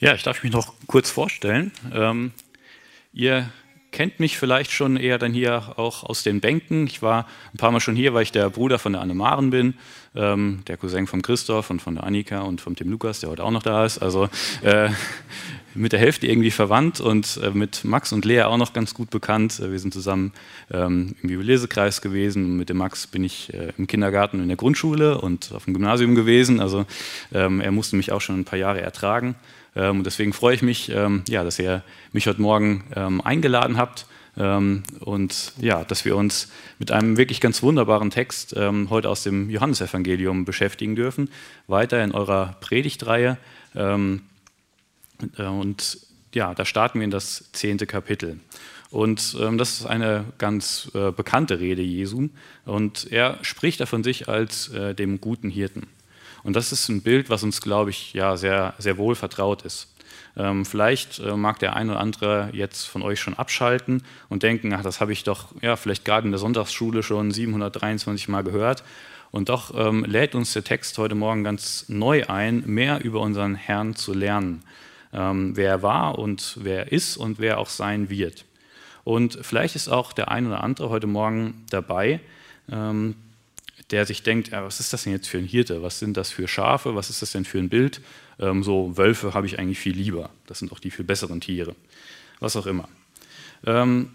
Ja, ich darf mich noch kurz vorstellen. Ähm, ihr kennt mich vielleicht schon eher dann hier auch aus den Bänken. Ich war ein paar Mal schon hier, weil ich der Bruder von der Annemaren bin, ähm, der Cousin von Christoph und von der Annika und von Tim Lukas, der heute auch noch da ist. Also äh, mit der Hälfte irgendwie verwandt und äh, mit Max und Lea auch noch ganz gut bekannt. Äh, wir sind zusammen ähm, im Jubiläsekreis gewesen. Mit dem Max bin ich äh, im Kindergarten in der Grundschule und auf dem Gymnasium gewesen. Also ähm, er musste mich auch schon ein paar Jahre ertragen. Ähm, und deswegen freue ich mich, ähm, ja, dass ihr mich heute Morgen ähm, eingeladen habt und ja, dass wir uns mit einem wirklich ganz wunderbaren Text heute aus dem Johannesevangelium beschäftigen dürfen, weiter in eurer Predigtreihe. und ja, da starten wir in das zehnte Kapitel. Und ähm, das ist eine ganz äh, bekannte Rede Jesu. Und er spricht da von sich als äh, dem guten Hirten. Und das ist ein Bild, was uns, glaube ich, ja, sehr, sehr wohl vertraut ist. Ähm, vielleicht äh, mag der eine oder andere jetzt von euch schon abschalten und denken, ach, das habe ich doch ja, vielleicht gerade in der Sonntagsschule schon 723 Mal gehört. Und doch ähm, lädt uns der Text heute Morgen ganz neu ein, mehr über unseren Herrn zu lernen. Ähm, wer er war und wer er ist und wer er auch sein wird. Und vielleicht ist auch der eine oder andere heute Morgen dabei, ähm, der sich denkt, ja, was ist das denn jetzt für ein Hirte? Was sind das für Schafe? Was ist das denn für ein Bild? Ähm, so Wölfe habe ich eigentlich viel lieber. Das sind auch die viel besseren Tiere. Was auch immer. Ähm,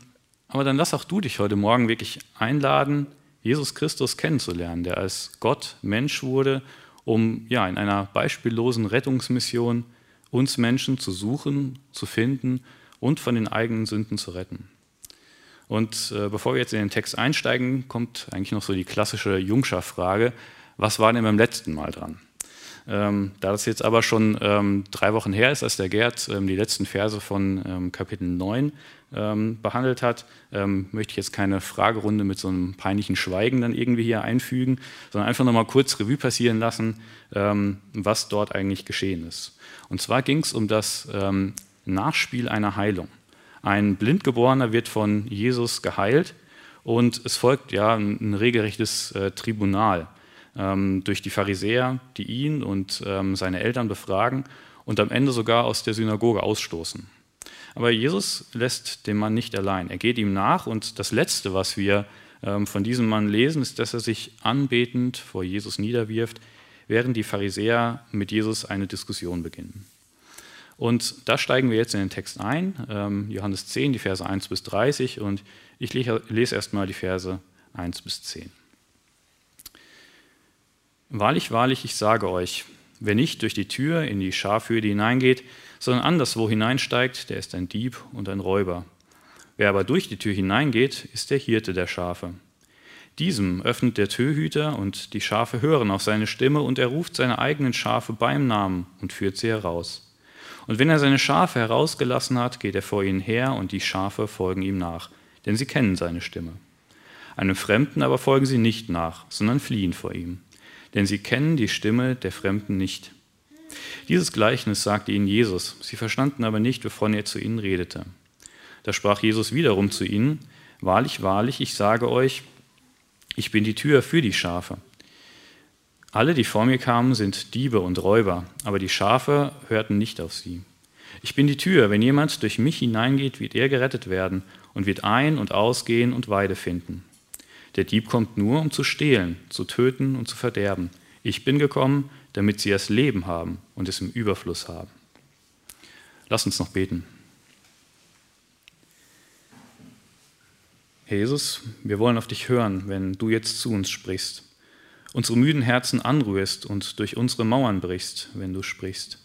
aber dann lass auch du dich heute Morgen wirklich einladen, Jesus Christus kennenzulernen, der als Gott Mensch wurde, um ja, in einer beispiellosen Rettungsmission uns Menschen zu suchen, zu finden und von den eigenen Sünden zu retten. Und äh, bevor wir jetzt in den Text einsteigen, kommt eigentlich noch so die klassische Jungscher-Frage, was war denn beim letzten Mal dran? Ähm, da das jetzt aber schon ähm, drei Wochen her ist, als der Gerd ähm, die letzten Verse von ähm, Kapitel 9 ähm, behandelt hat, ähm, möchte ich jetzt keine Fragerunde mit so einem peinlichen Schweigen dann irgendwie hier einfügen, sondern einfach nochmal kurz Revue passieren lassen, was dort eigentlich geschehen ist. Und zwar ging es um das Nachspiel einer Heilung. Ein Blindgeborener wird von Jesus geheilt und es folgt ja ein, regelrechtes äh, Tribunal ähm, durch die Pharisäer, die ihn und ähm, seine Eltern befragen und am Ende sogar aus der Synagoge ausstoßen. Aber Jesus lässt den Mann nicht allein. Er geht ihm nach und das Letzte, was wir ähm, von diesem Mann lesen, ist, dass er sich anbetend vor Jesus niederwirft, während die Pharisäer mit Jesus eine Diskussion beginnen. Und da steigen wir jetzt in den Text ein, ähm, Johannes 10, die Verse 1 bis 30, und ich lese erstmal die Verse 1 bis 10. Wahrlich, wahrlich, ich sage euch, wer nicht durch die Tür in die Schafhürde hineingeht, sondern anderswo hineinsteigt, der ist ein Dieb und ein Räuber. Wer aber durch die Tür hineingeht, ist der Hirte der Schafe. Diesem öffnet der Türhüter und die Schafe hören auf seine Stimme und er ruft seine eigenen Schafe beim Namen und führt sie heraus. Und wenn er seine Schafe herausgelassen hat, geht er vor ihnen her und die Schafe folgen ihm nach, denn sie kennen seine Stimme. Einem Fremden aber folgen sie nicht nach, sondern fliehen vor ihm, denn sie kennen die Stimme der Fremden nicht. Dieses Gleichnis sagte ihnen Jesus, sie verstanden aber nicht, wovon er zu ihnen redete. Da sprach Jesus wiederum zu ihnen, Wahrlich, wahrlich, ich sage euch, ich bin die Tür für die Schafe. Alle, die vor mir kamen, sind Diebe und Räuber, aber die Schafe hörten nicht auf sie. Ich bin die Tür, wenn jemand durch mich hineingeht, wird er gerettet werden und wird ein- und ausgehen und Weide finden. Der Dieb kommt nur, um zu stehlen, zu töten und zu verderben. Ich bin gekommen, damit sie das Leben haben und es im Überfluss haben. Lass uns noch beten. Jesus, wir wollen auf dich hören, wenn du jetzt zu uns sprichst unsere müden Herzen anrührst und durch unsere Mauern brichst, wenn du sprichst.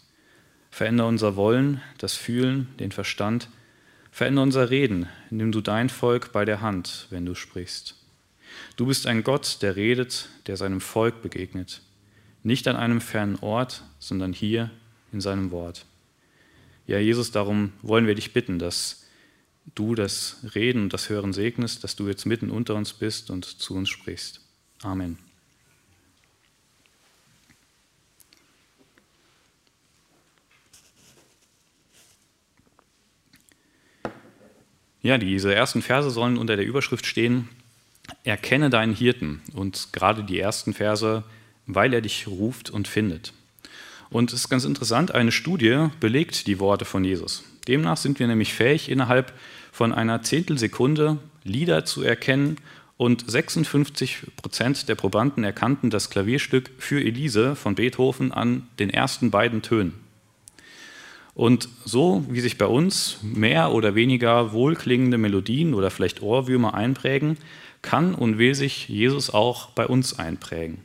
Veränder unser Wollen, das Fühlen, den Verstand. Veränder unser Reden, nimm du dein Volk bei der Hand, wenn du sprichst. Du bist ein Gott, der redet, der seinem Volk begegnet. Nicht an einem fernen Ort, sondern hier in seinem Wort. Ja, Jesus, darum wollen wir dich bitten, dass du das Reden und das Hören segnest, dass du jetzt mitten unter uns bist und zu uns sprichst. Amen. Ja, diese ersten Verse sollen unter der Überschrift stehen, erkenne deinen Hirten. Und gerade die ersten Verse, weil er dich ruft und findet. Und es ist ganz interessant, eine Studie belegt die Worte von Jesus. Demnach sind wir nämlich fähig, innerhalb von einer Zehntelsekunde Lieder zu erkennen und 56 Prozent der Probanden erkannten das Klavierstück für Elise von Beethoven an den ersten beiden Tönen. Und so wie sich bei uns mehr oder weniger wohlklingende Melodien oder vielleicht Ohrwürmer einprägen, kann und will sich Jesus auch bei uns einprägen.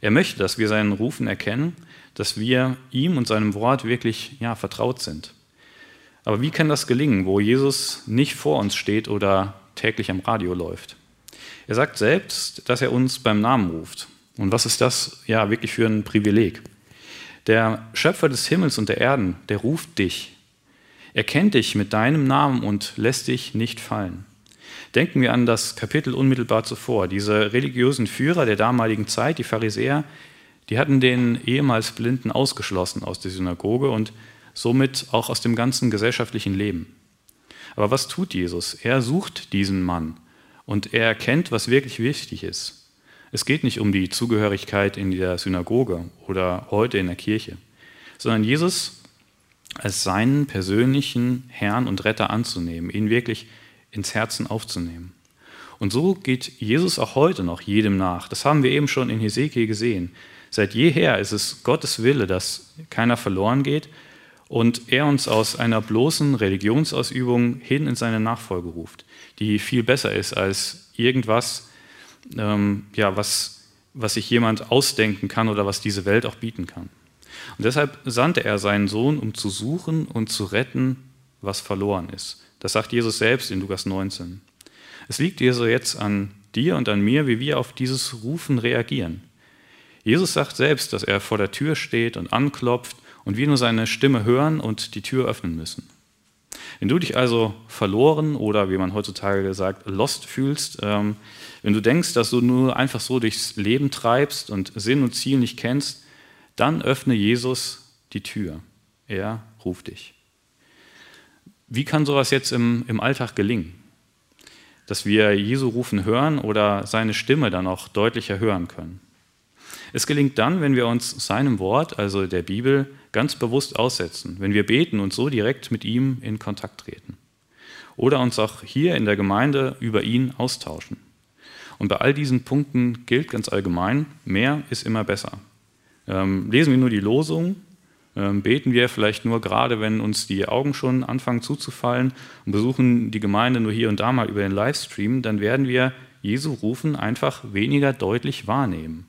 Er möchte, dass wir seinen Rufen erkennen, dass wir ihm und seinem Wort wirklich ja, vertraut sind. Aber wie kann das gelingen, wo Jesus nicht vor uns steht oder täglich am Radio läuft? Er sagt selbst, dass er uns beim Namen ruft. Und was ist das ja wirklich für ein Privileg? Der Schöpfer des Himmels und der Erden, der ruft dich. Er kennt dich mit deinem Namen und lässt dich nicht fallen. Denken wir an das Kapitel unmittelbar zuvor. Diese religiösen Führer der damaligen Zeit, die Pharisäer, die hatten den ehemals Blinden ausgeschlossen aus der Synagoge und somit auch aus dem ganzen gesellschaftlichen Leben. Aber was tut Jesus? Er sucht diesen Mann und er erkennt, was wirklich wichtig ist. Es geht nicht um die Zugehörigkeit in der Synagoge oder heute in der Kirche, sondern Jesus als seinen persönlichen Herrn und Retter anzunehmen, ihn wirklich ins Herzen aufzunehmen. Und so geht Jesus auch heute noch jedem nach. Das haben wir eben schon in Hesekiel gesehen. Seit jeher ist es Gottes Wille, dass keiner verloren geht und er uns aus einer bloßen Religionsausübung hin in seine Nachfolge ruft die viel besser ist als irgendwas, ähm, ja, was, was sich jemand ausdenken kann oder was diese Welt auch bieten kann. Und deshalb sandte er seinen Sohn, um zu suchen und zu retten, was verloren ist. Das sagt Jesus selbst in Lukas 19. Es liegt also jetzt an dir und an mir, wie wir auf dieses Rufen reagieren. Jesus sagt selbst, dass er vor der Tür steht und anklopft und wir nur seine Stimme hören und die Tür öffnen müssen. Wenn du dich also verloren oder wie man heutzutage sagt, lost fühlst, ähm, wenn du denkst, dass du nur einfach so durchs Leben treibst und Sinn und Ziel nicht kennst, dann öffne Jesus die Tür. Er ruft dich. Wie kann sowas jetzt im, im Alltag gelingen? Dass wir Jesu rufen hören oder seine Stimme dann auch deutlicher hören können. Es gelingt dann, wenn wir uns seinem Wort, also der Bibel, ganz bewusst aussetzen, wenn wir beten und so direkt mit ihm in Kontakt treten. Oder uns auch hier in der Gemeinde über ihn austauschen. Und bei all diesen Punkten gilt ganz allgemein, mehr ist immer besser. Ähm, lesen wir nur die Losung, ähm, beten wir vielleicht nur gerade, wenn uns die Augen schon anfangen zuzufallen und besuchen die Gemeinde nur hier und da mal über den Livestream, dann werden wir Jesu rufen einfach weniger deutlich wahrnehmen.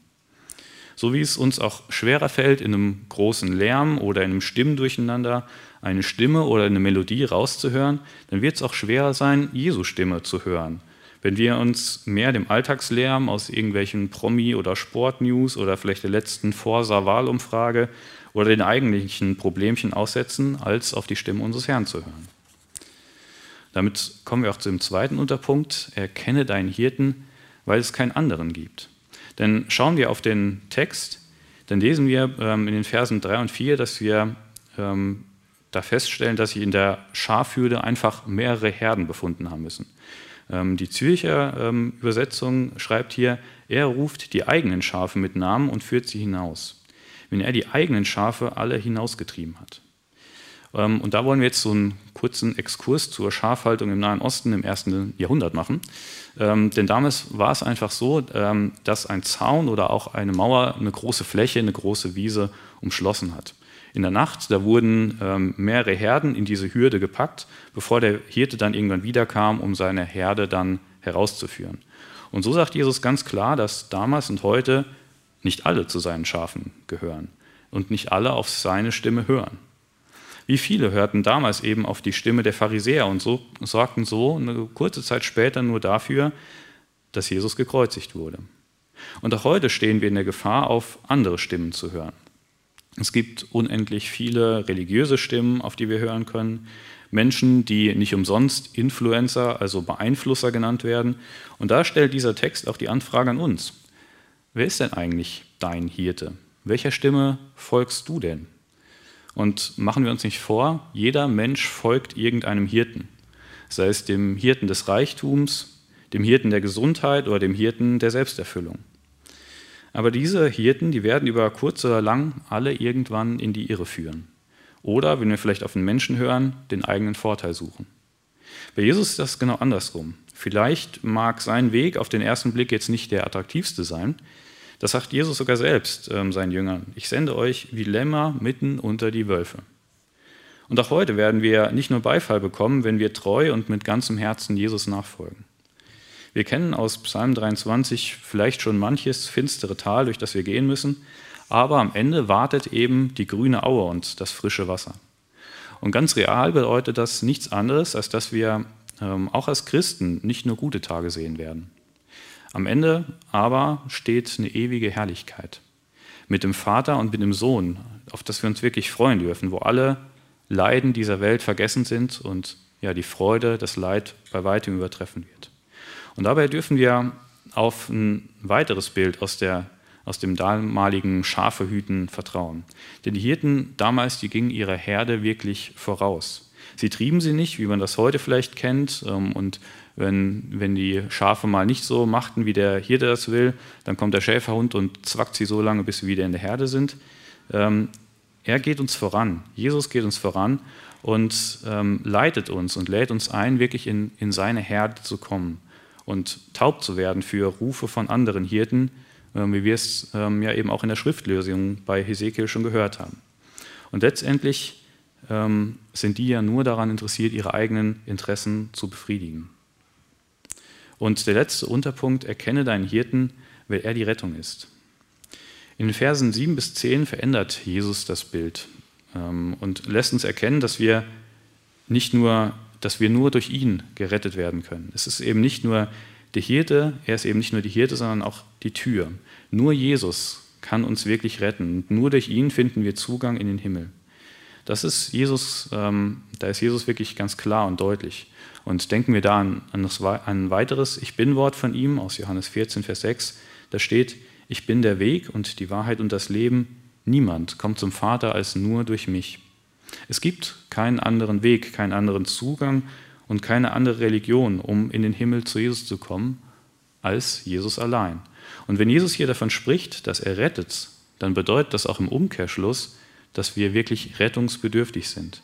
So wie es uns auch schwerer fällt, in einem großen Lärm oder in einem Stimmendurcheinander eine Stimme oder eine Melodie rauszuhören, dann wird es auch schwerer sein, Jesu Stimme zu hören. Wenn wir uns mehr dem Alltagslärm aus irgendwelchen Promi- oder Sportnews oder vielleicht der letzten Forsa-Wahlumfrage oder den eigentlichen Problemchen aussetzen, als auf die Stimme unseres Herrn zu hören. Damit kommen wir auch zu dem zweiten Unterpunkt. Erkenne deinen Hirten, weil es keinen anderen gibt. Denn schauen wir auf den Text, dann lesen wir ähm, in den Versen 3 und 4, dass wir ähm, da feststellen, dass sich in der Schafhürde einfach mehrere Herden befunden haben müssen. Ähm, die Zürcher ähm, Übersetzung schreibt hier, er ruft die eigenen Schafe mit Namen und führt sie hinaus, wenn er die eigenen Schafe alle hinausgetrieben hat. Ähm, und da wollen wir jetzt so einen kurzen Exkurs zur Schafhaltung im Nahen Osten im ersten Jahrhundert machen. Ähm, denn damals war es einfach so, ähm, dass ein Zaun oder auch eine Mauer eine große Fläche, eine große Wiese umschlossen hat. In der Nacht, da wurden mehrere Herden in diese Hürde gepackt, bevor der Hirte dann irgendwann wiederkam, um seine Herde dann herauszuführen. Und so sagt Jesus ganz klar, dass damals und heute nicht alle zu seinen Schafen gehören und nicht alle auf seine Stimme hören. Wie viele hörten damals eben auf die Stimme der Pharisäer und so, sorgten so eine kurze Zeit später nur dafür, dass Jesus gekreuzigt wurde. Und auch heute stehen wir in der Gefahr, auf andere Stimmen zu hören. Es gibt unendlich viele religiöse Stimmen, auf die wir hören können. Menschen, die nicht umsonst Influencer, also Beeinflusser genannt werden. Und da stellt dieser Text auch die Anfrage an uns. Wer ist denn eigentlich dein Hirte? Welcher Stimme folgst du denn? Und machen wir uns nicht vor, jeder Mensch folgt irgendeinem Hirten, sei es dem Hirten des Reichtums, dem Hirten der Gesundheit oder dem Hirten der Selbsterfüllung. Aber diese Hirten, die werden über kurz oder lang alle irgendwann in die Irre führen. Oder, wenn wir vielleicht auf den Menschen hören, den eigenen Vorteil suchen. Bei Jesus ist das genau andersrum. Vielleicht mag sein Weg auf den ersten Blick jetzt nicht der attraktivste sein. Das sagt Jesus sogar selbst ähm, seinen Jüngern. Ich sende euch wie Lämmer mitten unter die Wölfe. Und auch heute werden wir nicht nur Beifall bekommen, wenn wir treu und mit ganzem Herzen Jesus nachfolgen. Wir kennen aus Psalm 23 vielleicht schon manches finstere Tal, durch das wir gehen müssen, aber am Ende wartet eben die grüne Aue und das frische Wasser. Und ganz real bedeutet das nichts anderes, als dass wir ähm, auch als Christen nicht nur gute Tage sehen werden. Am Ende aber steht eine ewige Herrlichkeit mit dem Vater und mit dem Sohn, auf das wir uns wirklich freuen dürfen, wo alle Leiden dieser Welt vergessen sind und ja, die Freude, das Leid bei weitem übertreffen wird. Und dabei dürfen wir auf ein weiteres Bild aus, der, aus dem damaligen Schafehüten vertrauen. Denn die Hirten damals, die gingen ihrer Herde wirklich voraus. Sie trieben sie nicht, wie man das heute vielleicht kennt. Ähm, und wenn, wenn die Schafe mal nicht so machten, wie der Hirte das will, dann kommt der Schäferhund und zwackt sie so lange, bis sie wieder in der Herde sind. Ähm, er geht uns voran. Jesus geht uns voran und ähm, leitet uns und lädt uns ein, wirklich in, in seine Herde zu kommen und taub zu werden für Rufe von anderen Hirten, äh, wie wir es ähm, ja eben auch in der Schriftlösung bei Hesekiel schon gehört haben. Und letztendlich ähm, sind die ja nur daran interessiert, ihre eigenen Interessen zu befriedigen. Und der letzte Unterpunkt, erkenne deinen Hirten, weil er die Rettung ist. In den Versen 7 bis 10 verändert Jesus das Bild ähm, und lässt uns erkennen, dass wir nicht nur, dass wir nur durch ihn gerettet werden können. Es ist eben nicht nur der Hirte, er ist eben nicht nur die Hirte, sondern auch die Tür. Nur Jesus kann uns wirklich retten und nur durch ihn finden wir Zugang in den Himmel. Das ist Jesus, ähm, da ist Jesus wirklich ganz klar und deutlich. Und denken wir da an, an, ein weiteres Ich bin-Wort von ihm aus Johannes 14, Vers 6. Da steht, ich bin der Weg und die Wahrheit und das Leben. Niemand kommt zum Vater als nur durch mich. Es gibt keinen anderen Weg, keinen anderen Zugang und keine andere Religion, um in den Himmel zu Jesus zu kommen, als Jesus allein. Und wenn Jesus hier davon spricht, dass er rettet, dann bedeutet das auch im Umkehrschluss, dass wir wirklich rettungsbedürftig sind.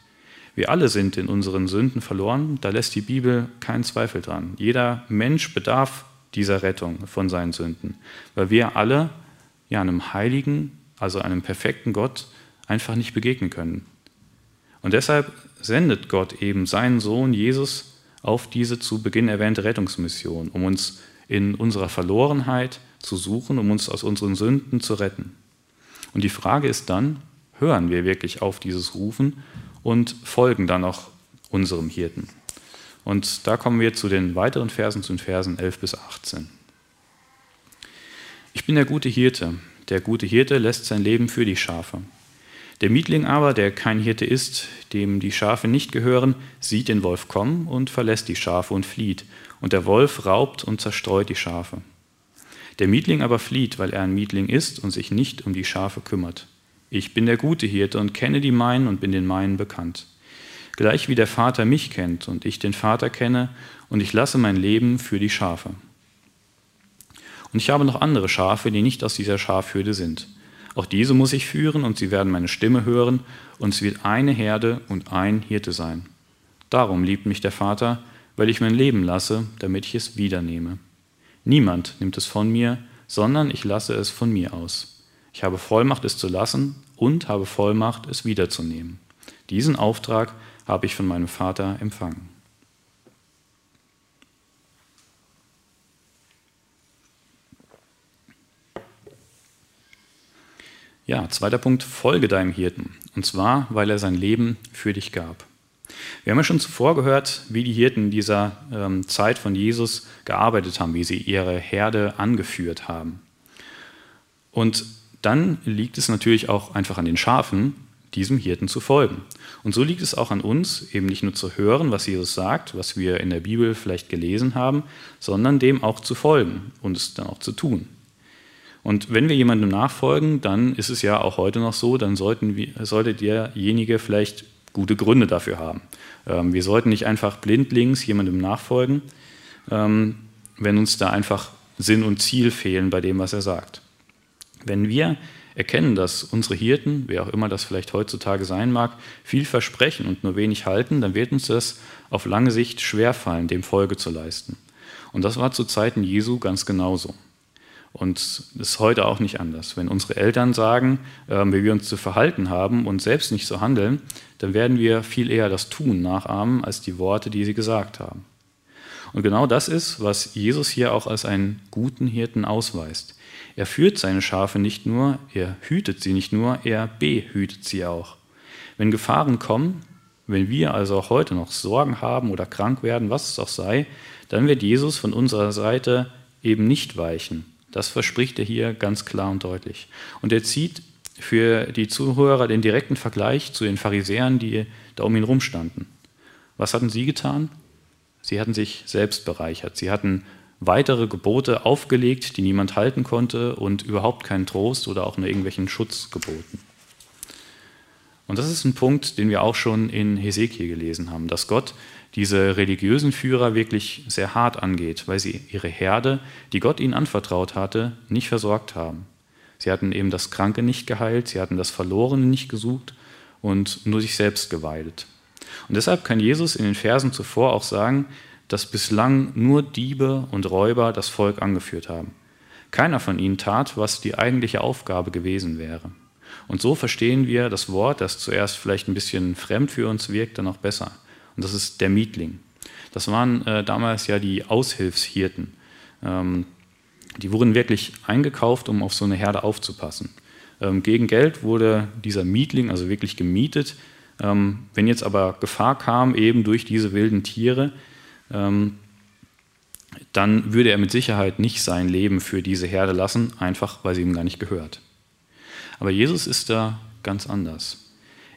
Wir alle sind in unseren Sünden verloren, da lässt die Bibel keinen Zweifel dran. Jeder Mensch bedarf dieser Rettung von seinen Sünden, weil wir alle ja, einem heiligen, also einem perfekten Gott einfach nicht begegnen können. Und deshalb sendet Gott eben seinen Sohn Jesus auf diese zu Beginn erwähnte Rettungsmission, um uns in unserer Verlorenheit zu suchen, um uns aus unseren Sünden zu retten. Und die Frage ist dann, hören wir wirklich auf dieses Rufen und folgen dann auch unserem Hirten? Und da kommen wir zu den weiteren Versen, zu den Versen 11 bis 18. Ich bin der gute Hirte. Der gute Hirte lässt sein Leben für die Schafe. Der Mietling aber, der kein Hirte ist, dem die Schafe nicht gehören, sieht den Wolf kommen und verlässt die Schafe und flieht. Und der Wolf raubt und zerstreut die Schafe. Der Mietling aber flieht, weil er ein Mietling ist und sich nicht um die Schafe kümmert. Ich bin der gute Hirte und kenne die meinen und bin den meinen bekannt gleich wie der Vater mich kennt und ich den Vater kenne und ich lasse mein Leben für die Schafe. Und ich habe noch andere Schafe, die nicht aus dieser Schafhürde sind. Auch diese muss ich führen und sie werden meine Stimme hören und es wird eine Herde und ein Hirte sein. Darum liebt mich der Vater, weil ich mein Leben lasse, damit ich es wiedernehme. Niemand nimmt es von mir, sondern ich lasse es von mir aus. Ich habe Vollmacht, es zu lassen und habe Vollmacht, es wiederzunehmen. Diesen Auftrag habe ich von meinem Vater empfangen. Ja, zweiter Punkt, folge deinem Hirten. Und zwar, weil er sein Leben für dich gab. Wir haben ja schon zuvor gehört, wie die Hirten dieser ähm, Zeit von Jesus gearbeitet haben, wie sie ihre Herde angeführt haben. Und dann liegt es natürlich auch einfach an den Schafen, diesem Hirten zu folgen. Und so liegt es auch an uns, eben nicht nur zu hören, was Jesus sagt, was wir in der Bibel vielleicht gelesen haben, sondern dem auch zu folgen und es dann auch zu tun. Und wenn wir jemandem nachfolgen, dann ist es ja auch heute noch so, dann sollten wir, sollte derjenige vielleicht gute Gründe dafür haben. Ähm, wir sollten nicht einfach blindlings jemandem nachfolgen, ähm, wenn uns da einfach Sinn und Ziel fehlen bei dem, was er sagt. Wenn wir erkennen, dass unsere Hirten, wer auch immer das vielleicht heutzutage sein mag, viel versprechen und nur wenig halten, dann wird uns das auf lange Sicht schwerfallen, dem Folge zu leisten. Und das war zu Zeiten Jesu ganz genauso. Und es ist heute auch nicht anders. Wenn unsere Eltern sagen, äh, wie wir uns zu verhalten haben und selbst nicht so handeln, dann werden wir viel eher das Tun nachahmen als die Worte, die sie gesagt haben. Und genau das ist, was Jesus hier auch als einen guten Hirten ausweist. Er führt seine Schafe nicht nur, er hütet sie nicht nur, er behütet sie auch. Wenn Gefahren kommen, wenn wir also auch heute noch Sorgen haben oder krank werden, was es auch sei, dann wird Jesus von unserer Seite eben nicht weichen. Das verspricht er hier ganz klar und deutlich. Und er zieht für die Zuhörer den direkten Vergleich zu den Pharisäern, die da um ihn rumstanden. Was hatten sie getan? Sie hatten sich selbst bereichert. Sie hatten weitere Gebote aufgelegt, die niemand halten konnte und überhaupt keinen Trost oder auch nur irgendwelchen Schutz geboten. Und das ist ein Punkt, den wir auch schon in Hesekiel gelesen haben, dass Gott diese religiösen Führer wirklich sehr hart angeht, weil sie ihre Herde, die Gott ihnen anvertraut hatte, nicht versorgt haben. Sie hatten eben das Kranke nicht geheilt, sie hatten das Verlorene nicht gesucht und nur sich selbst geweidet. Und deshalb kann Jesus in den Versen zuvor auch sagen, dass bislang nur Diebe und Räuber das Volk angeführt haben. Keiner von ihnen tat, was die eigentliche Aufgabe gewesen wäre. Und so verstehen wir das Wort, das zuerst vielleicht ein bisschen fremd für uns wirkt, dann auch besser. Und das ist der Mietling. Das waren äh, damals ja die Aushilfshirten. Ähm, die wurden wirklich eingekauft, um auf so eine Herde aufzupassen. Ähm, gegen Geld wurde dieser Mietling also wirklich gemietet. Ähm, wenn jetzt aber Gefahr kam, eben durch diese wilden Tiere, ähm, dann würde er mit Sicherheit nicht sein Leben für diese Herde lassen, einfach weil sie ihm gar nicht gehört. Aber Jesus ist da ganz anders.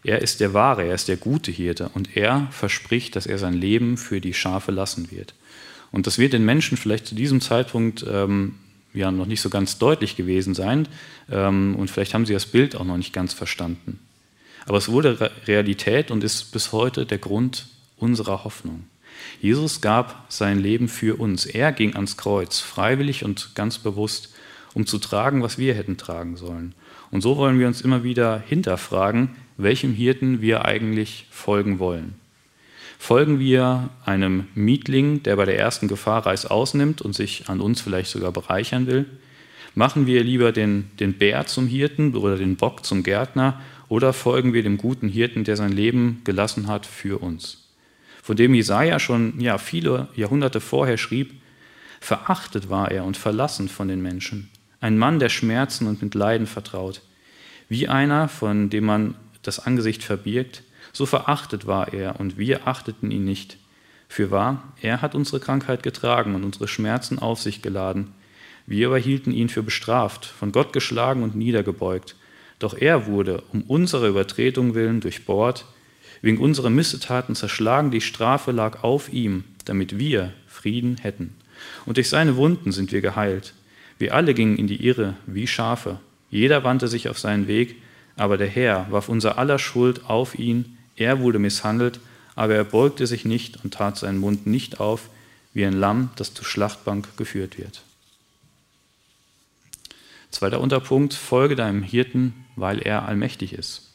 Er ist der wahre, er ist der gute Hirte und er verspricht, dass er sein Leben für die Schafe lassen wird. Und das wird den Menschen vielleicht zu diesem Zeitpunkt ähm, ja noch nicht so ganz deutlich gewesen sein ähm, und vielleicht haben sie das Bild auch noch nicht ganz verstanden. Aber es wurde Realität und ist bis heute der Grund unserer Hoffnung. Jesus gab sein Leben für uns. Er ging ans Kreuz, freiwillig und ganz bewusst, um zu tragen, was wir hätten tragen sollen. Und so wollen wir uns immer wieder hinterfragen, welchem Hirten wir eigentlich folgen wollen. Folgen wir einem Mietling, der bei der ersten Gefahr Reis ausnimmt und sich an uns vielleicht sogar bereichern will? Machen wir lieber den, den Bär zum Hirten oder den Bock zum Gärtner oder folgen wir dem guten Hirten, der sein Leben gelassen hat für uns? Von dem Jesaja schon ja, viele Jahrhunderte vorher schrieb: Verachtet war er und verlassen von den Menschen, ein Mann der Schmerzen und mit Leiden vertraut, wie einer, von dem man das Angesicht verbirgt, so verachtet war er und wir achteten ihn nicht. Für wahr, er hat unsere Krankheit getragen und unsere Schmerzen auf sich geladen. Wir aber hielten ihn für bestraft, von Gott geschlagen und niedergebeugt. Doch er wurde um unsere Übertretung willen durchbohrt, wegen unserer Missetaten zerschlagen, die Strafe lag auf ihm, damit wir Frieden hätten. Und durch seine Wunden sind wir geheilt. Wir alle gingen in die Irre wie Schafe. Jeder wandte sich auf seinen Weg, aber der Herr warf unser aller Schuld auf ihn, er wurde misshandelt, aber er beugte sich nicht und tat seinen Mund nicht auf, wie ein Lamm, das zur Schlachtbank geführt wird. Zweiter Unterpunkt, folge deinem Hirten, weil er allmächtig ist.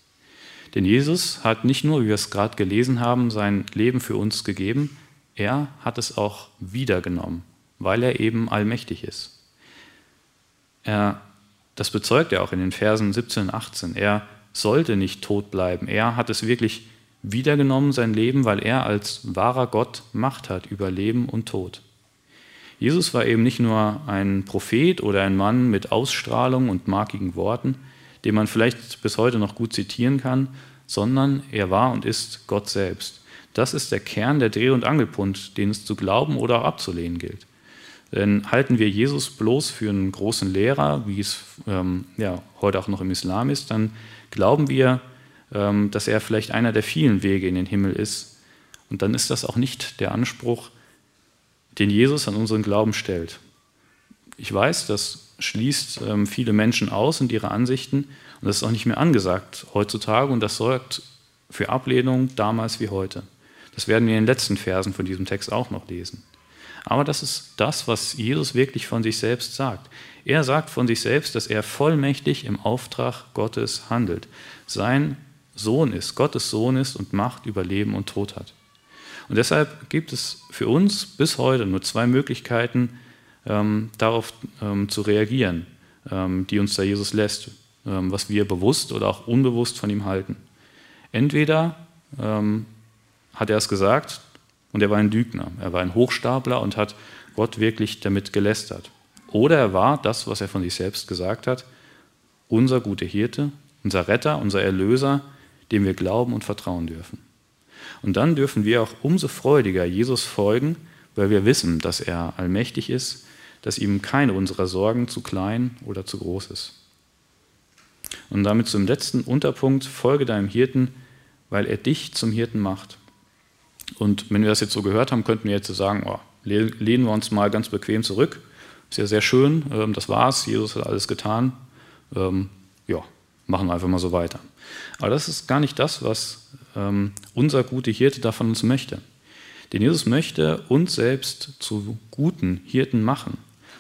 Denn Jesus hat nicht nur, wie wir es gerade gelesen haben, sein Leben für uns gegeben, er hat es auch wiedergenommen, weil er eben allmächtig ist. Er das bezeugt er auch in den Versen 17 und 18. Er sollte nicht tot bleiben. Er hat es wirklich wiedergenommen, sein Leben, weil er als wahrer Gott Macht hat über Leben und Tod. Jesus war eben nicht nur ein Prophet oder ein Mann mit Ausstrahlung und markigen Worten, den man vielleicht bis heute noch gut zitieren kann, sondern er war und ist Gott selbst. Das ist der Kern der Dreh- und Angelpunkt, den es zu glauben oder abzulehnen gilt. Denn halten wir Jesus bloß für einen großen Lehrer, wie es ähm, ja, heute auch noch im Islam ist, dann glauben wir, ähm, dass er vielleicht einer der vielen Wege in den Himmel ist. Und dann ist das auch nicht der Anspruch, den Jesus an unseren Glauben stellt. Ich weiß, das schließt ähm, viele Menschen aus und ihre Ansichten und das ist auch nicht mehr angesagt heutzutage und das sorgt für Ablehnung damals wie heute. Das werden wir in den letzten Versen von diesem Text auch noch lesen. Aber das ist das, was Jesus wirklich von sich selbst sagt. Er sagt von sich selbst, dass er vollmächtig im Auftrag Gottes handelt. Sein Sohn ist, Gottes Sohn ist und Macht über Leben und Tod hat. Und deshalb gibt es für uns bis heute nur zwei Möglichkeiten, ähm, darauf ähm, zu reagieren, ähm, die uns da Jesus lässt, ähm, was wir bewusst oder auch unbewusst von ihm halten. Entweder ähm, hat er es gesagt und er war ein Lügner, er war ein Hochstapler und hat Gott wirklich damit gelästert. Oder er war das, was er von sich selbst gesagt hat, unser guter Hirte, unser Retter, unser Erlöser, dem wir glauben und vertrauen dürfen. Und dann dürfen wir auch umso freudiger Jesus folgen, weil wir wissen, dass er allmächtig ist, dass ihm keine unserer Sorgen zu klein oder zu groß ist. Und damit zum letzten Unterpunkt, folge deinem Hirten, weil er dich zum Hirten macht. Und wenn wir das jetzt so gehört haben, könnten wir jetzt sagen, oh, lehnen wir uns mal ganz bequem zurück. Ist ja sehr schön, ähm, das war's, Jesus hat alles getan. Ähm, ja, machen wir einfach mal so weiter. Aber das ist gar nicht das, was ähm, unser guter Hirte da von uns möchte. Denn Jesus möchte uns selbst zu guten Hirten machen.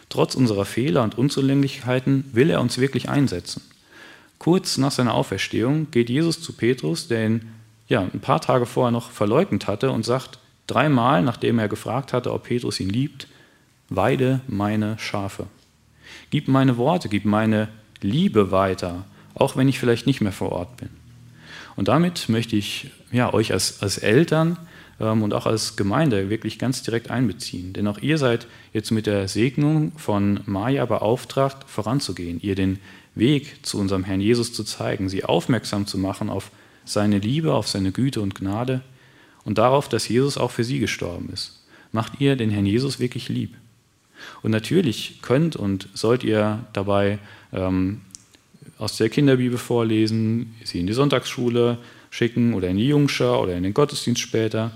Trotz unserer Fehler und Unzulänglichkeiten will er uns wirklich einsetzen. Kurz nach seiner Auferstehung geht Jesus zu Petrus, der ihn ja, ein paar Tage vorher noch verleugnet hatte und sagt dreimal, nachdem er gefragt hatte, ob Petrus ihn liebt, weide meine Schafe. Gib meine Worte, gib meine Liebe weiter, auch wenn ich vielleicht nicht mehr vor Ort bin. Und damit möchte ich ja, euch als, als Eltern ähm, und auch als Gemeinde wirklich ganz direkt einbeziehen. Denn auch ihr seid jetzt mit der Segnung von Maja beauftragt, voranzugehen, ihr den Weg zu unserem Herrn Jesus zu zeigen, sie aufmerksam zu machen auf seine Liebe, auf seine Güte und Gnade und darauf, dass Jesus auch für sie gestorben ist. Macht ihr den Herrn Jesus wirklich lieb. Und natürlich könnt und sollt ihr dabei ähm, aus der Kinderbibel vorlesen, sie in die Sonntagsschule schicken oder in die Jungschar oder in den Gottesdienst später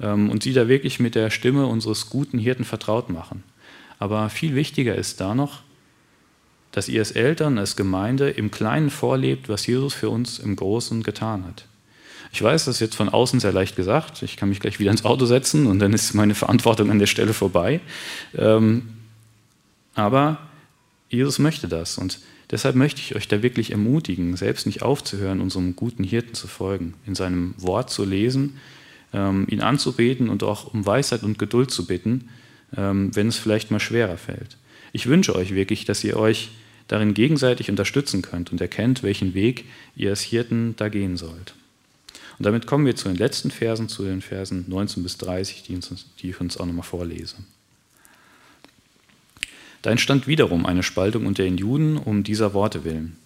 ähm, und sie da wirklich mit der Stimme unseres guten Hirten vertraut machen. Aber viel wichtiger ist da noch, dass ihr als Eltern, als Gemeinde im Kleinen vorlebt, was Jesus für uns im Großen getan hat. Ich weiß, das ist jetzt von außen sehr leicht gesagt. Ich kann mich gleich wieder ins Auto setzen und dann ist meine Verantwortung an der Stelle vorbei. Ähm, aber Jesus möchte das und Deshalb möchte ich euch da wirklich ermutigen, selbst nicht aufzuhören, unserem guten Hirten zu folgen, in seinem Wort zu lesen, ähm, ihn anzubeten und auch um Weisheit und Geduld zu bitten, ähm, wenn es vielleicht mal schwerer fällt. Ich wünsche euch wirklich, dass ihr euch darin gegenseitig unterstützen könnt und erkennt, welchen Weg ihr als Hirten da gehen sollt. Und damit kommen wir zu den letzten Versen, zu den Versen 19 bis 30, die, uns, die ich uns auch nochmal vorlese. Da entstand wiederum eine Spaltung unter den Juden um dieser Worte willen.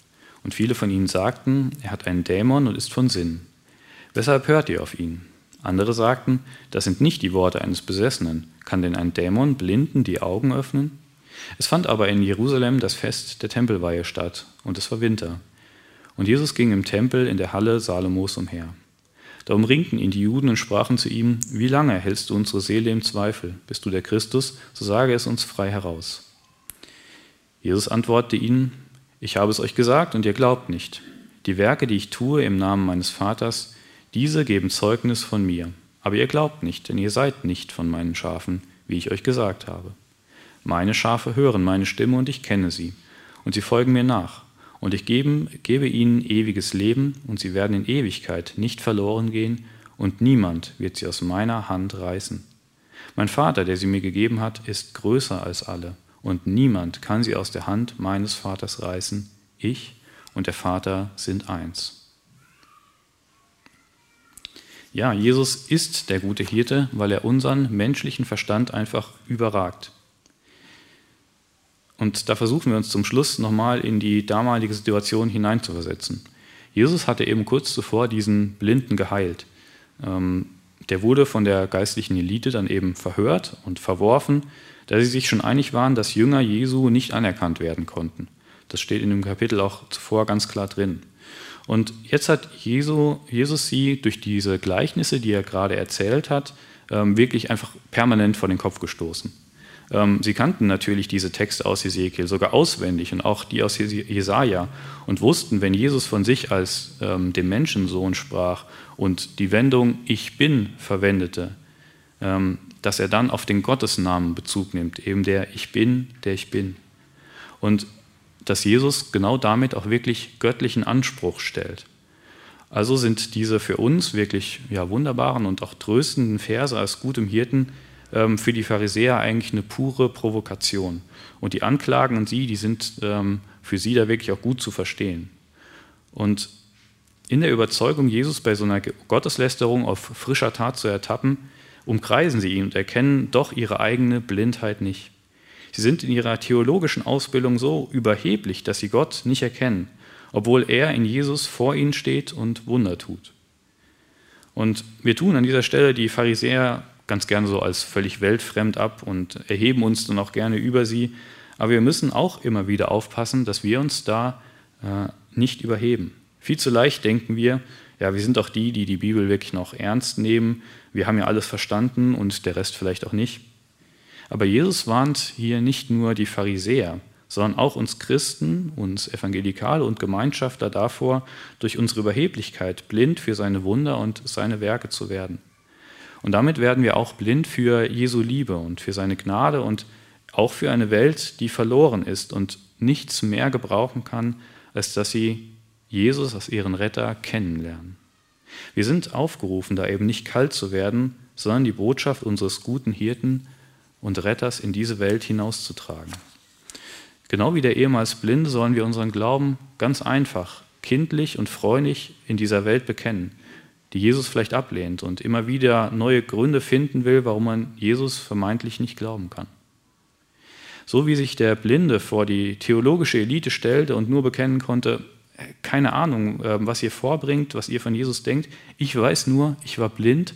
Und viele von ihnen sagten, er hat einen Dämon und ist von Sinn. Weshalb hört ihr auf ihn? Andere sagten, das sind nicht die Worte eines Besessenen. Kann denn ein Dämon Blinden die Augen öffnen? Es fand aber in Jerusalem das Fest der Tempelweihe statt, und es war Winter. Und Jesus ging im Tempel in der Halle Salomos umher. Da umringten ihn die Juden und sprachen zu ihm, wie lange hältst du unsere Seele im Zweifel? Bist du der Christus? So sage es uns frei heraus. Jesus antwortete ihnen, ich habe es euch gesagt und ihr glaubt nicht. Die Werke, die ich tue im Namen meines Vaters, diese geben Zeugnis von mir. Aber ihr glaubt nicht, denn ihr seid nicht von meinen Schafen, wie ich euch gesagt habe. Meine Schafe hören meine Stimme und ich kenne sie, und sie folgen mir nach. Und ich gebe, gebe ihnen ewiges Leben, und sie werden in Ewigkeit nicht verloren gehen, und niemand wird sie aus meiner Hand reißen. Mein Vater, der sie mir gegeben hat, ist größer als alle und niemand kann sie aus der Hand meines Vaters reißen. Ich und der Vater sind eins. Ja, Jesus ist der gute Hirte, weil er unseren menschlichen Verstand einfach überragt. Und da versuchen wir uns zum Schluss nochmal in die damalige Situation hineinzuversetzen. Jesus hatte eben kurz zuvor diesen Blinden geheilt. Ähm, der wurde von der geistlichen Elite dann eben verhört und verworfen da sie sich schon einig waren, dass Jünger Jesu nicht anerkannt werden konnten. Das steht in dem Kapitel auch zuvor ganz klar drin. Und jetzt hat Jesu, Jesus sie durch diese Gleichnisse, die er gerade erzählt hat, ähm, wirklich einfach permanent vor den Kopf gestoßen. Ähm, sie kannten natürlich diese Texte aus Ezekiel sogar auswendig und auch die aus Jesaja und wussten, wenn Jesus von sich als ähm, dem Menschensohn sprach und die Wendung Ich bin verwendete, ähm, dass er dann auf den Gottesnamen Bezug nimmt, eben der Ich bin, der ich bin. Und dass Jesus genau damit auch wirklich göttlichen Anspruch stellt. Also sind diese für uns wirklich ja, wunderbaren und auch tröstenden Verse als gutem Hirten ähm, für die Pharisäer eigentlich eine pure Provokation. Und die Anklagen an sie, die sind ähm, für sie da wirklich auch gut zu verstehen. Und in der Überzeugung, Jesus bei so einer Gotteslästerung auf frischer Tat zu ertappen, umkreisen sie ihn und erkennen doch ihre eigene Blindheit nicht. Sie sind in ihrer theologischen Ausbildung so überheblich, dass sie Gott nicht erkennen, obwohl er in Jesus vor ihnen steht und Wunder tut. Und wir tun an dieser Stelle die Pharisäer ganz gerne so als völlig weltfremd ab und erheben uns dann auch gerne über sie. Aber wir müssen auch immer wieder aufpassen, dass wir uns da äh, nicht überheben. Viel zu leicht denken wir, ja, wir sind doch die, die die Bibel wirklich noch ernst nehmen. Wir haben ja alles verstanden und der Rest vielleicht auch nicht. Aber Jesus warnt hier nicht nur die Pharisäer, sondern auch uns Christen, uns Evangelikale und Gemeinschafter davor, durch unsere Überheblichkeit blind für seine Wunder und seine Werke zu werden. Und damit werden wir auch blind für Jesu Liebe und für seine Gnade und auch für eine Welt, die verloren ist und nichts mehr gebrauchen kann, als dass sie Jesus als ihren Retter kennenlernen. Wir sind aufgerufen, da eben nicht kalt zu werden, sondern die Botschaft unseres guten Hirten und Retters in diese Welt hinauszutragen. Genau wie der ehemals Blinde sollen wir unseren Glauben ganz einfach, kindlich und freundlich in dieser Welt bekennen, die Jesus vielleicht ablehnt und immer wieder neue Gründe finden will, warum man Jesus vermeintlich nicht glauben kann. So wie sich der Blinde vor die theologische Elite stellte und nur bekennen konnte, keine Ahnung, ähm, was ihr vorbringt, was ihr von Jesus denkt. Ich weiß nur, ich war blind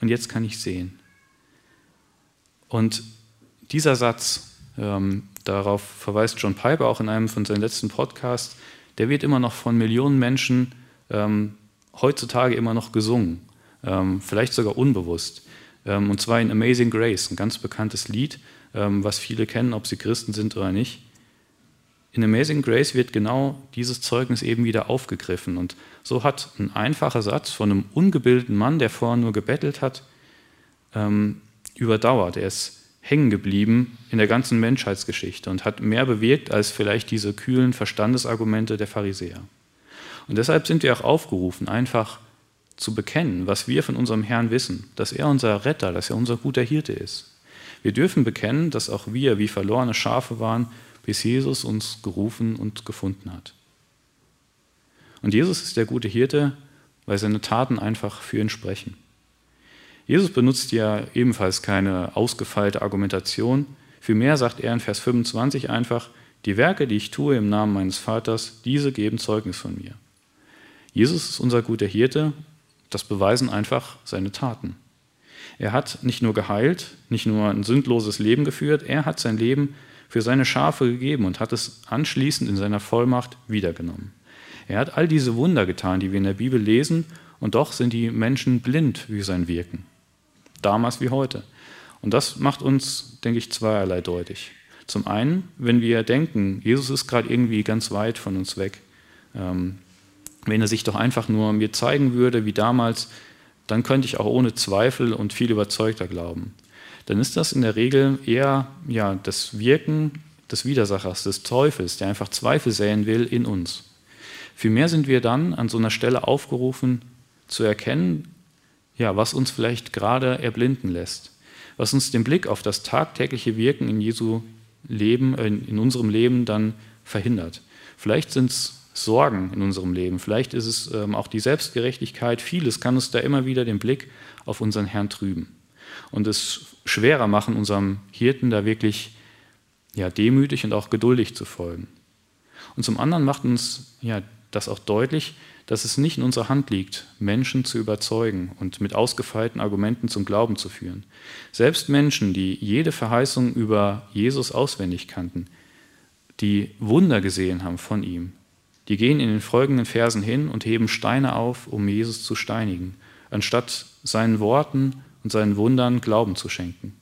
und jetzt kann ich sehen. Und dieser Satz, ähm, darauf verweist John Piper auch in einem von seinen letzten Podcasts, der wird immer noch von Millionen Menschen ähm, heutzutage immer noch gesungen, ähm, vielleicht sogar unbewusst. Ähm, und zwar in Amazing Grace, ein ganz bekanntes Lied, ähm, was viele kennen, ob sie Christen sind oder nicht in Amazing Grace wird genau dieses Zeugnis eben wieder aufgegriffen. Und so hat ein einfacher Satz von einem ungebildeten Mann, der vorher nur gebettelt hat, überdauert. Er ist hängen geblieben in der ganzen Menschheitsgeschichte und hat mehr bewirkt als vielleicht diese kühlen Verstandesargumente der Pharisäer. Und deshalb sind wir auch aufgerufen, einfach zu bekennen, was wir von unserem Herrn wissen, dass er unser Retter, dass er unser guter Hirte ist. Wir dürfen bekennen, dass auch wir wie verlorene Schafe waren bis Jesus uns gerufen und gefunden hat. Und Jesus ist der gute Hirte, weil seine Taten einfach für ihn sprechen. Jesus benutzt ja ebenfalls keine ausgefeilte Argumentation. Vielmehr sagt er in Vers 25 einfach, die Werke, die ich tue im Namen meines Vaters, diese geben Zeugnis von mir. Jesus ist unser guter Hirte, das beweisen einfach seine Taten. Er hat nicht nur geheilt, nicht nur ein sündloses Leben geführt, er hat sein Leben für seine Schafe gegeben und hat es anschließend in seiner Vollmacht wiedergenommen. Er hat all diese Wunder getan, die wir in der Bibel lesen, und doch sind die Menschen blind für sein Wirken. Damals wie heute. Und das macht uns, denke ich, zweierlei deutlich. Zum einen, wenn wir denken, Jesus ist gerade irgendwie ganz weit von uns weg, ähm, wenn er sich doch einfach nur mir zeigen würde wie damals, dann könnte ich auch ohne Zweifel und viel überzeugter glauben dann ist das in der Regel eher ja, das Wirken des Widersachers, des Teufels, der einfach Zweifel säen will in uns. Vielmehr sind wir dann an so einer Stelle aufgerufen zu erkennen, ja, was uns vielleicht gerade erblinden lässt, was uns den Blick auf das tagtägliche Wirken in Jesu Leben, äh, in unserem Leben dann verhindert. Vielleicht sind es Sorgen in unserem Leben, vielleicht ist es ähm, auch die Selbstgerechtigkeit, vieles kann uns da immer wieder den Blick auf unseren Herrn trüben und es schwerer machen, unserem Hirten da wirklich ja, demütig und auch geduldig zu folgen. Und zum anderen macht uns ja, das auch deutlich, dass es nicht in unserer Hand liegt, Menschen zu überzeugen und mit ausgefeilten Argumenten zum Glauben zu führen. Selbst Menschen, die jede Verheißung über Jesus auswendig kannten, die Wunder gesehen haben von ihm, die gehen in den folgenden Versen hin und heben Steine auf, um Jesus zu steinigen, anstatt seinen Worten und seinen Wundern Glauben zu schenken.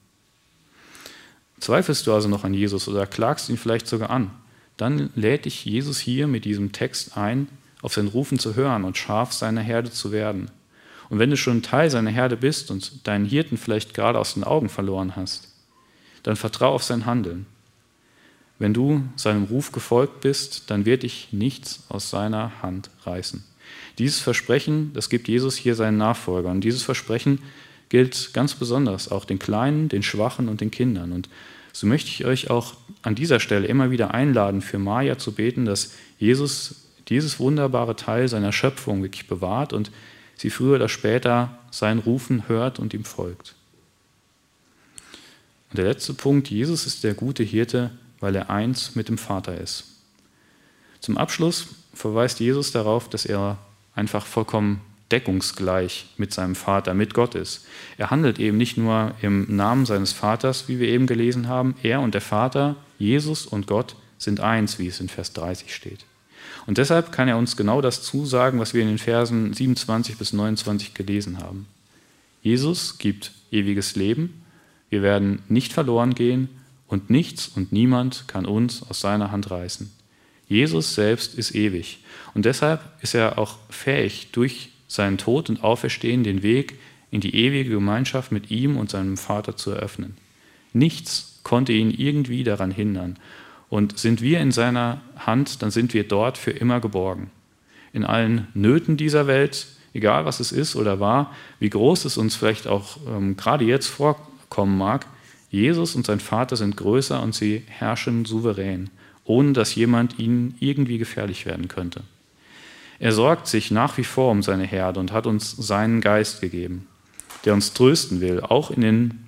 Zweifelst du also noch an Jesus oder klagst ihn vielleicht sogar an, dann lädt dich Jesus hier mit diesem Text ein, auf sein Rufen zu hören und scharf seiner Herde zu werden. Und wenn du schon Teil seiner Herde bist und deinen Hirten vielleicht gerade aus den Augen verloren hast, dann vertrau auf sein Handeln. Wenn du seinem Ruf gefolgt bist, dann wird dich nichts aus seiner Hand reißen. Dieses Versprechen, das gibt Jesus hier seinen Nachfolgern. Dieses Versprechen gilt ganz besonders auch den Kleinen, den Schwachen und den Kindern. Und so möchte ich euch auch an dieser Stelle immer wieder einladen, für Maja zu beten, dass Jesus dieses wunderbare Teil seiner Schöpfung wirklich bewahrt und sie früher oder später sein Rufen hört und ihm folgt. Und der letzte Punkt, Jesus ist der gute Hirte, weil er eins mit dem Vater ist. Zum Abschluss verweist Jesus darauf, dass er einfach vollkommen deckungsgleich mit seinem Vater, mit Gott ist. Er handelt eben nicht nur im Namen seines Vaters, wie wir eben gelesen haben. Er und der Vater, Jesus und Gott sind eins, wie es in Vers 30 steht. Und deshalb kann er uns genau das zusagen, was wir in den Versen 27 bis 29 gelesen haben. Jesus gibt ewiges Leben, wir werden nicht verloren gehen und nichts und niemand kann uns aus seiner Hand reißen. Jesus selbst ist ewig und deshalb ist er auch fähig, durch seinen Tod und Auferstehen den Weg in die ewige Gemeinschaft mit ihm und seinem Vater zu eröffnen. Nichts konnte ihn irgendwie daran hindern. Und sind wir in seiner Hand, dann sind wir dort für immer geborgen. In allen Nöten dieser Welt, egal was es ist oder war, wie groß es uns vielleicht auch ähm, gerade jetzt vorkommen mag, Jesus und sein Vater sind größer und sie herrschen souverän, ohne dass jemand ihnen irgendwie gefährlich werden könnte. Er sorgt sich nach wie vor um seine Herde und hat uns seinen Geist gegeben, der uns trösten will, auch in den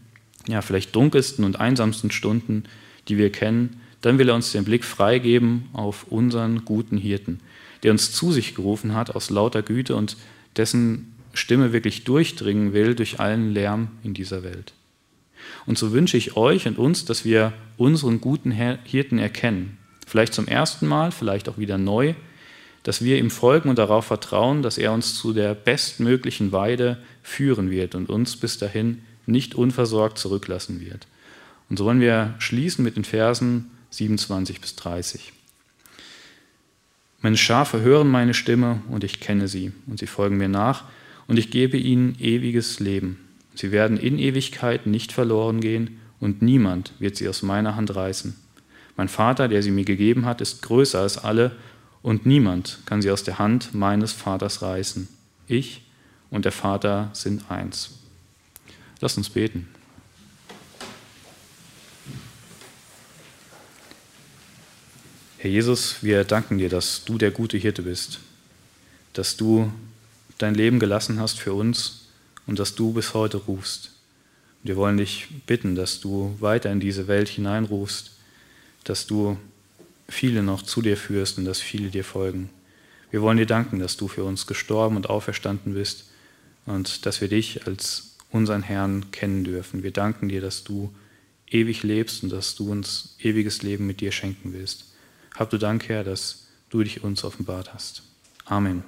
ja, vielleicht dunkelsten und einsamsten Stunden, die wir kennen. Dann will er uns den Blick freigeben auf unseren guten Hirten, der uns zu sich gerufen hat aus lauter Güte und dessen Stimme wirklich durchdringen will durch allen Lärm in dieser Welt. Und so wünsche ich euch und uns, dass wir unseren guten Hirten erkennen. Vielleicht zum ersten Mal, vielleicht auch wieder neu, dass wir ihm folgen und darauf vertrauen, dass er uns zu der bestmöglichen Weide führen wird und uns bis dahin nicht unversorgt zurücklassen wird. Und so wollen wir schließen mit den Versen 27 bis 30. Meine Schafe hören meine Stimme und ich kenne sie und sie folgen mir nach und ich gebe ihnen ewiges Leben. Sie werden in Ewigkeit nicht verloren gehen und niemand wird sie aus meiner Hand reißen. Mein Vater, der sie mir gegeben hat, ist größer als alle und niemand kann sie aus der Hand meines Vaters reißen. Ich und der Vater sind eins. Lass uns beten. Herr Jesus, wir danken dir, dass du der gute Hirte bist, dass du dein Leben gelassen hast für uns und dass du bis heute rufst. wir wollen dich bitten, dass du weiter in diese Welt hineinrufst, dass du viele noch zu dir führst und dass viele dir folgen. Wir wollen dir danken, dass du für uns gestorben und auferstanden bist und dass wir dich als unseren Herrn kennen dürfen. Wir danken dir, dass du ewig lebst und dass du uns ewiges Leben mit dir schenken willst. Hab du Dank, Herr, dass du dich uns offenbart hast. Amen.